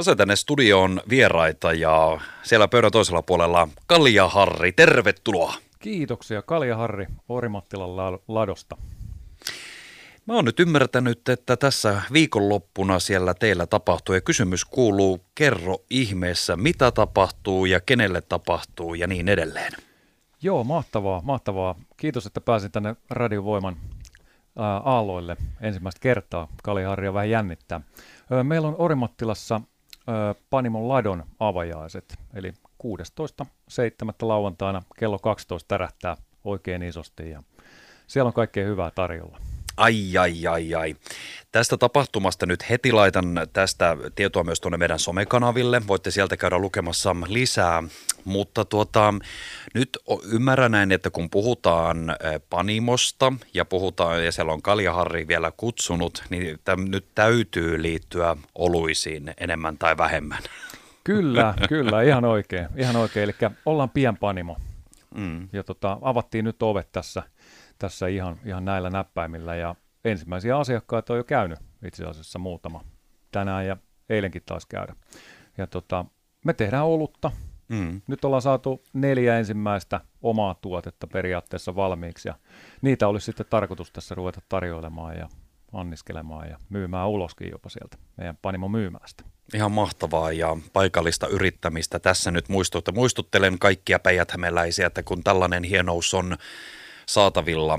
Sain tänne studioon vieraita ja siellä pöydän toisella puolella Kalja Harri, tervetuloa. Kiitoksia Kalja Harri Orimattilan ladosta. Mä oon nyt ymmärtänyt, että tässä viikonloppuna siellä teillä tapahtuu ja kysymys kuuluu, kerro ihmeessä, mitä tapahtuu ja kenelle tapahtuu ja niin edelleen. Joo, mahtavaa, mahtavaa. Kiitos, että pääsin tänne Radiovoiman aalloille ensimmäistä kertaa. Kali Harja vähän jännittää. Meillä on Orimattilassa Panimon ladon avajaiset, eli 16.7. lauantaina kello 12 tärähtää oikein isosti ja siellä on kaikkea hyvää tarjolla. Ai, ai, ai, ai. Tästä tapahtumasta nyt heti laitan tästä tietoa myös tuonne meidän somekanaville. Voitte sieltä käydä lukemassa lisää. Mutta tuota, nyt ymmärrän näin, että kun puhutaan Panimosta ja puhutaan, ja siellä on Kaljaharri vielä kutsunut, niin täm, nyt täytyy liittyä oluisiin enemmän tai vähemmän. Kyllä, kyllä, ihan oikein. Ihan oikein. Eli ollaan pienpanimo. Mm. Ja tota, avattiin nyt ovet tässä – tässä ihan, ihan näillä näppäimillä ja ensimmäisiä asiakkaita on jo käynyt itse asiassa muutama tänään ja eilenkin taas käydä. Ja tota, me tehdään olutta. Mm. Nyt ollaan saatu neljä ensimmäistä omaa tuotetta periaatteessa valmiiksi ja niitä olisi sitten tarkoitus tässä ruveta tarjoilemaan ja anniskelemaan ja myymään uloskin jopa sieltä meidän panimo myymästä. Ihan mahtavaa ja paikallista yrittämistä. Tässä nyt muistutta, muistuttelen kaikkia päijäthämeläisiä, että kun tällainen hienous on saatavilla,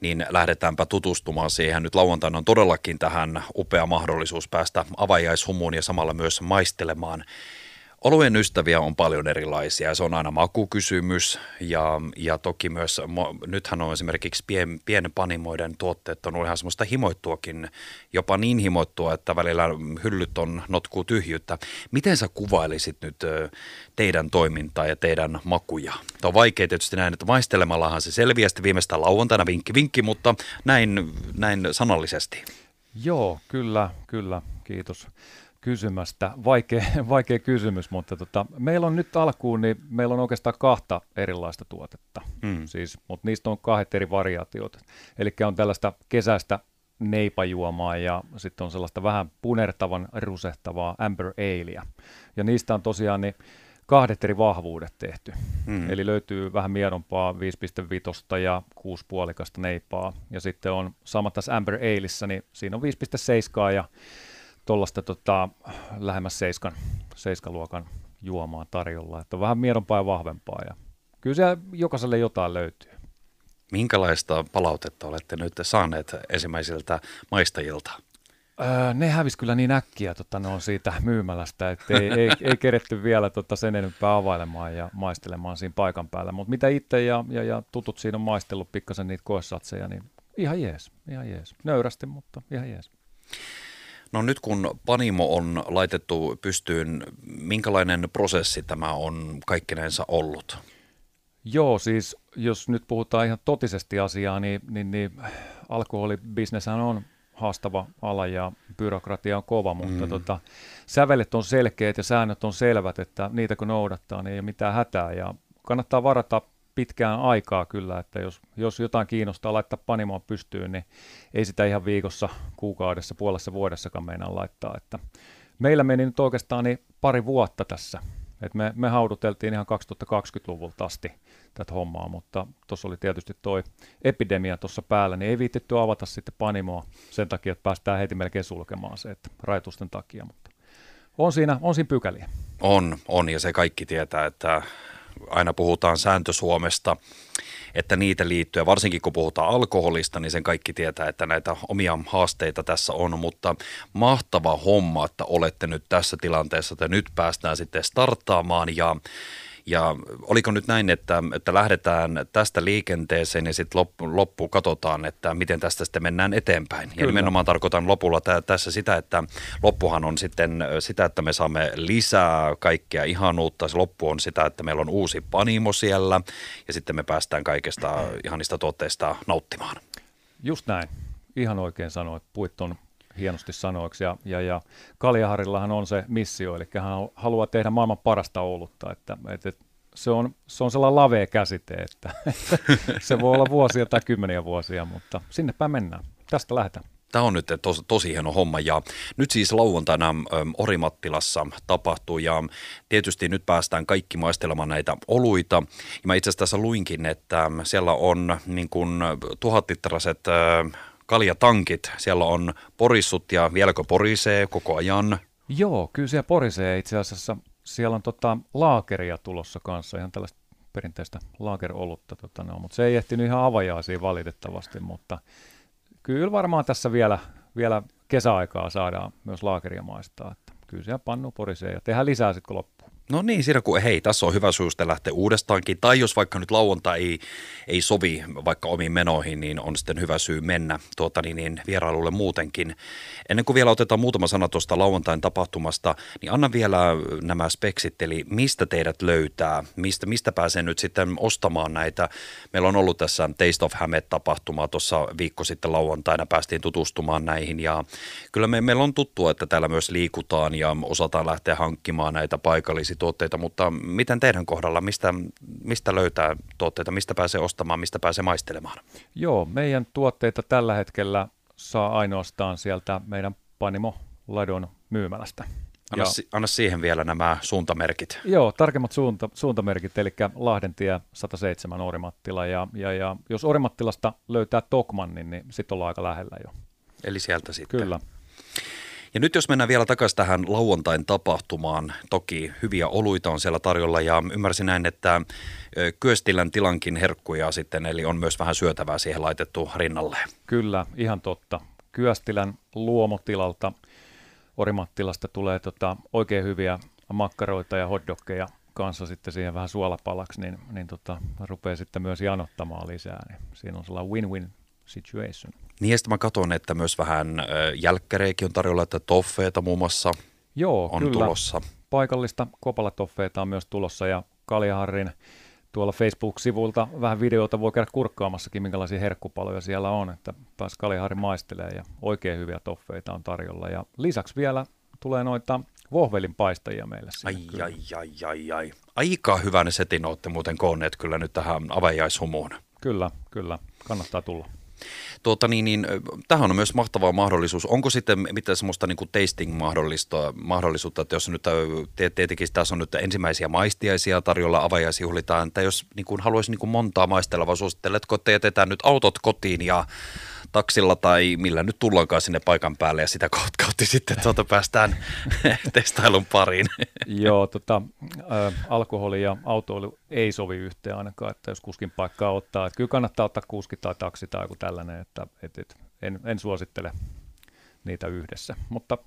niin lähdetäänpä tutustumaan siihen. Nyt lauantaina on todellakin tähän upea mahdollisuus päästä avajaishumuun ja samalla myös maistelemaan Oluen ystäviä on paljon erilaisia se on aina makukysymys ja, ja toki myös, nythän on esimerkiksi pien, pienpanimoiden tuotteet on ihan semmoista himoittuakin, jopa niin himoittua, että välillä hyllyt on notkuu tyhjyyttä. Miten sä kuvailisit nyt teidän toimintaa ja teidän makuja? Tämä on vaikea tietysti näin, että maistelemallahan se selviää sitten viimeistään lauantaina vinkki vinkki, mutta näin, näin sanallisesti. Joo, kyllä, kyllä, kiitos kysymästä. Vaikea, vaikea kysymys, mutta tota, meillä on nyt alkuun, niin meillä on oikeastaan kahta erilaista tuotetta, mm. siis, mutta niistä on kahdet eri variaatiot. Eli on tällaista kesäistä neipajuomaa ja sitten on sellaista vähän punertavan rusehtavaa amber alea. Ja niistä on tosiaan niin kahdet eri vahvuudet tehty. Mm. Eli löytyy vähän miedompaa 5.5 ja 6 puolikasta neipaa. Ja sitten on sama tässä amber aleissa, niin siinä on 5.7 ja tuollaista tota, lähemmäs seiskan, seiskaluokan juomaa tarjolla, että on vähän miedompaa ja vahvempaa ja kyllä siellä jokaiselle jotain löytyy. Minkälaista palautetta olette nyt saaneet ensimmäisiltä maistajilta? Öö, ne hävisi kyllä niin äkkiä tota, ne on siitä myymälästä, että ei, ei, ei keretty vielä tota, sen enempää availemaan ja maistelemaan siinä paikan päällä. Mutta mitä itse ja, ja, ja tutut siinä on maistellut pikkasen niitä koesatseja, niin ihan jees, ihan jees. Nöyrästi, mutta ihan jees. No nyt kun Panimo on laitettu pystyyn, minkälainen prosessi tämä on kaikkinensa ollut? Joo, siis jos nyt puhutaan ihan totisesti asiaa, niin, niin, niin alkoholibisneshän on haastava ala ja byrokratia on kova, mutta mm. tota, sävelet on selkeät ja säännöt on selvät, että niitä kun noudattaa, niin ei ole mitään hätää ja kannattaa varata pitkään aikaa kyllä, että jos, jos jotain kiinnostaa laittaa panimoa pystyyn, niin ei sitä ihan viikossa, kuukaudessa, puolessa vuodessakaan meinaa laittaa. Että meillä meni nyt oikeastaan niin pari vuotta tässä. Et me, me hauduteltiin ihan 2020-luvulta asti tätä hommaa, mutta tuossa oli tietysti toi epidemia tuossa päällä, niin ei viitetty avata sitten panimoa sen takia, että päästään heti melkein sulkemaan se, että rajoitusten takia, mutta on siinä, on siinä pykäliä. On, on ja se kaikki tietää, että aina puhutaan sääntö Suomesta, että niitä liittyen, varsinkin kun puhutaan alkoholista, niin sen kaikki tietää, että näitä omia haasteita tässä on, mutta mahtava homma, että olette nyt tässä tilanteessa, että nyt päästään sitten starttaamaan. Ja ja oliko nyt näin, että, että lähdetään tästä liikenteeseen ja sitten loppu, loppuun katsotaan, että miten tästä sitten mennään eteenpäin. Kyllä. Ja nimenomaan tarkoitan lopulla tä, tässä sitä, että loppuhan on sitten sitä, että me saamme lisää kaikkea ihanuutta. Se loppu on sitä, että meillä on uusi panimo siellä ja sitten me päästään kaikesta ihanista tuotteista nauttimaan. Just näin. Ihan oikein sanoit. Puit on hienosti sanoiksi. Ja, ja, ja Kaljaharillahan on se missio, eli hän haluaa tehdä maailman parasta olutta. Että, että se, on, se on sellainen lavea käsite, että se voi olla vuosia tai kymmeniä vuosia, mutta sinnepä mennään. Tästä lähdetään. Tämä on nyt tos, tosi hieno homma ja nyt siis lauantaina Orimattilassa tapahtuu ja tietysti nyt päästään kaikki maistelemaan näitä oluita. Ja mä itse asiassa luinkin, että siellä on niin kuin tuhatlitraset äh, kaljatankit, siellä on porissut ja vieläkö porisee koko ajan? Joo, kyllä siellä porisee itse asiassa. Siellä on tota laakeria tulossa kanssa, ihan tällaista perinteistä laakerolutta, tota, no, mutta se ei ehtinyt ihan avajaisiin valitettavasti, mutta kyllä varmaan tässä vielä, vielä kesäaikaa saadaan myös laakeria maistaa, että kyllä siellä pannu porisee ja tehdään lisää sitten kun loppuu. No niin, siinä kun hei, tässä on hyvä syy lähteä uudestaankin. Tai jos vaikka nyt lauantai ei, ei sovi vaikka omiin menoihin, niin on sitten hyvä syy mennä tuota, niin, niin, vierailulle muutenkin. Ennen kuin vielä otetaan muutama sana tuosta lauantain tapahtumasta, niin anna vielä nämä speksit, eli mistä teidät löytää, mistä, mistä pääsee nyt sitten ostamaan näitä. Meillä on ollut tässä Taste of Hamet-tapahtumaa tuossa viikko sitten lauantaina, päästiin tutustumaan näihin ja kyllä me, meillä on tuttua, että täällä myös liikutaan ja osataan lähteä hankkimaan näitä paikallisia tuotteita, mutta miten teidän kohdalla, mistä, mistä löytää tuotteita, mistä pääsee ostamaan, mistä pääsee maistelemaan? Joo, meidän tuotteita tällä hetkellä saa ainoastaan sieltä meidän Panimo Ladon myymälästä. Anna, ja, anna siihen vielä nämä suuntamerkit. Joo, tarkemmat suunta, suuntamerkit, eli Lahdentie 107 Orimattila, ja, ja, ja jos Orimattilasta löytää Tokmannin, niin sitten ollaan aika lähellä jo. Eli sieltä sitten. Kyllä. Ja nyt jos mennään vielä takaisin tähän lauantain tapahtumaan, toki hyviä oluita on siellä tarjolla ja ymmärsin näin, että Kyöstilän tilankin herkkuja sitten, eli on myös vähän syötävää siihen laitettu rinnalle. Kyllä, ihan totta. Kyöstilän luomotilalta Orimattilasta tulee tota oikein hyviä makkaroita ja hotdogkeja kanssa sitten siihen vähän suolapalaksi, niin, niin tota, rupeaa sitten myös janottamaan lisää. Niin siinä on sellainen win-win situation. Niin ja mä katson, että myös vähän äh, jälkkäreikin on tarjolla, että toffeeta muun muassa Joo, on kyllä. tulossa. Paikallista kopalatoffeeta on myös tulossa ja Kaljaharrin tuolla Facebook-sivulta vähän videota voi käydä kurkkaamassakin, minkälaisia herkkupaloja siellä on, että pääs Kaljaharri maistelee ja oikein hyviä toffeita on tarjolla. Ja lisäksi vielä tulee noita vohvelin paistajia meille. Ai, ai, ai, ai, ai. Aika hyvän setin olette muuten koonneet kyllä nyt tähän avajaishumuun. Kyllä, kyllä. Kannattaa tulla. Tuota, niin, niin, tähän on myös mahtava mahdollisuus. Onko sitten mitään semmoista niin tasting-mahdollisuutta, että jos nyt tietenkin tässä on nyt ensimmäisiä maistiaisia tarjolla, avajaisjuhlitaan, että jos niin kuin, haluaisi niin kuin montaa maistelevaa, suositteletko, että jätetään nyt autot kotiin ja taksilla tai millä nyt tullaankaan sinne paikan päälle ja sitä kautta sitten tuota päästään testailun pariin. Joo, tota, ä, alkoholi ja autoilu ei sovi yhteen ainakaan, että jos kuskin paikkaa ottaa. Että kyllä kannattaa ottaa kuski tai taksi tai joku tällainen, että et, et, en, en suosittele niitä yhdessä. Mutta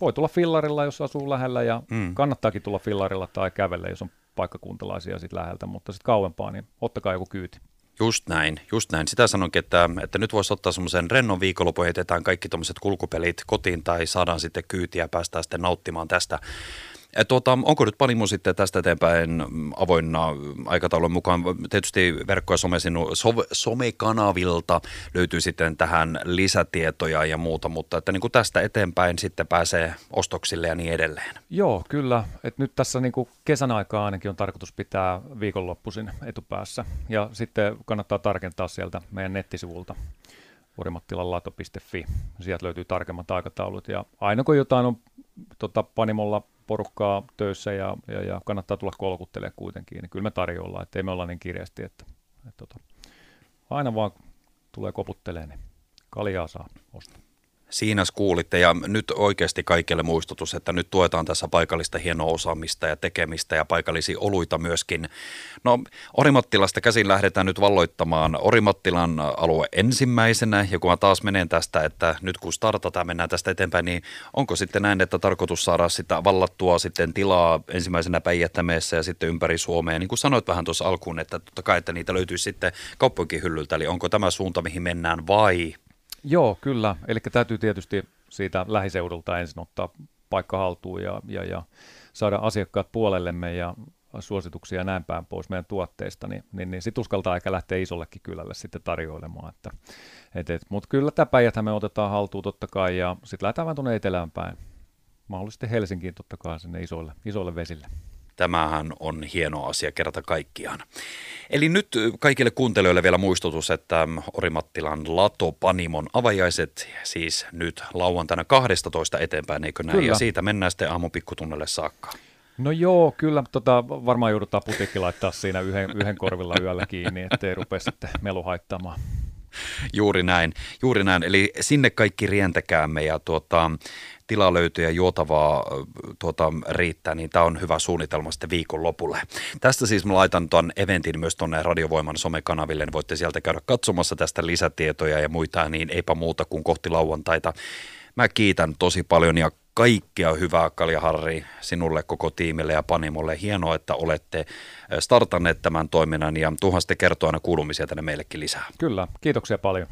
voi tulla fillarilla, jos asuu lähellä ja mm. kannattaakin tulla fillarilla tai kävellä, jos on paikkakuntalaisia sit läheltä, mutta sitten kauempaa, niin ottakaa joku kyyti. Just näin, just näin. Sitä sanonkin, että, että nyt voisi ottaa semmoisen rennon viikonlopun, heitetään kaikki tuommoiset kulkupelit kotiin tai saadaan sitten kyytiä ja päästään sitten nauttimaan tästä Tuota, onko nyt Panimo sitten tästä eteenpäin avoinna aikataulun mukaan? Tietysti verkko- ja somesinu, so, somekanavilta löytyy sitten tähän lisätietoja ja muuta, mutta että niin kuin tästä eteenpäin sitten pääsee ostoksille ja niin edelleen. Joo, kyllä. Et nyt tässä niin kuin kesän aikaa ainakin on tarkoitus pitää viikonloppuisin etupäässä. Ja sitten kannattaa tarkentaa sieltä meidän nettisivulta orimattilalato.fi. Sieltä löytyy tarkemmat aikataulut ja aina kun jotain on tota, Panimolla porukkaa töissä ja, ja, ja kannattaa tulla kolkuttelemaan kuitenkin, niin kyllä me tarjoillaan, että ei me olla niin kirjasti, että, että, että tota, aina vaan tulee koputtelee, niin kaljaa saa ostaa. Siinä kuulitte ja nyt oikeasti kaikille muistutus, että nyt tuetaan tässä paikallista hienoa osaamista ja tekemistä ja paikallisia oluita myöskin. No Orimattilasta käsin lähdetään nyt valloittamaan Orimattilan alue ensimmäisenä ja kun mä taas menen tästä, että nyt kun startataan mennään tästä eteenpäin, niin onko sitten näin, että tarkoitus saada sitä vallattua sitten tilaa ensimmäisenä Päijättämeessä ja sitten ympäri Suomea. Niin kuin sanoit vähän tuossa alkuun, että totta kai, että niitä löytyisi sitten kauppoinkin hyllyltä, eli onko tämä suunta, mihin mennään vai Joo, kyllä. Eli täytyy tietysti siitä lähiseudulta ensin ottaa paikka haltuun ja, ja, ja saada asiakkaat puolellemme ja suosituksia ja näin päin pois meidän tuotteista, niin, niin, niin sitten uskaltaa aika lähteä isollekin kylälle sitten tarjoilemaan. Että, et, et, Mutta kyllä tämä päijät me otetaan haltuun totta kai ja sitten lähdetään vähän tuonne etelään päin. Mahdollisesti Helsinkiin totta kai sinne isoille, isoille vesille Tämähän on hieno asia kerta kaikkiaan. Eli nyt kaikille kuuntelijoille vielä muistutus, että Orimattilan Lato Panimon avajaiset siis nyt lauantaina 12 eteenpäin, eikö näin? Kyllä. Ja siitä mennään sitten aamun pikkutunnelle saakka. No joo, kyllä tota, varmaan joudutaan putiikki laittaa siinä yhden, yhden korvilla yöllä kiinni, ettei rupea sitten melu haittamaan. Juuri näin, juuri näin. Eli sinne kaikki rientäkäämme ja tuota, tila löytyy ja juotavaa tuota, riittää, niin tämä on hyvä suunnitelma sitten viikon lopulle. Tästä siis mä laitan tuon eventin myös tuonne Radiovoiman somekanaville, niin voitte sieltä käydä katsomassa tästä lisätietoja ja muita, niin eipä muuta kuin kohti lauantaita. Mä kiitän tosi paljon ja kaikkea hyvää Kalja Harri sinulle, koko tiimille ja Panimolle. Hienoa, että olette startanneet tämän toiminnan ja tuhan sitten kertoa aina kuulumisia tänne meillekin lisää. Kyllä, kiitoksia paljon.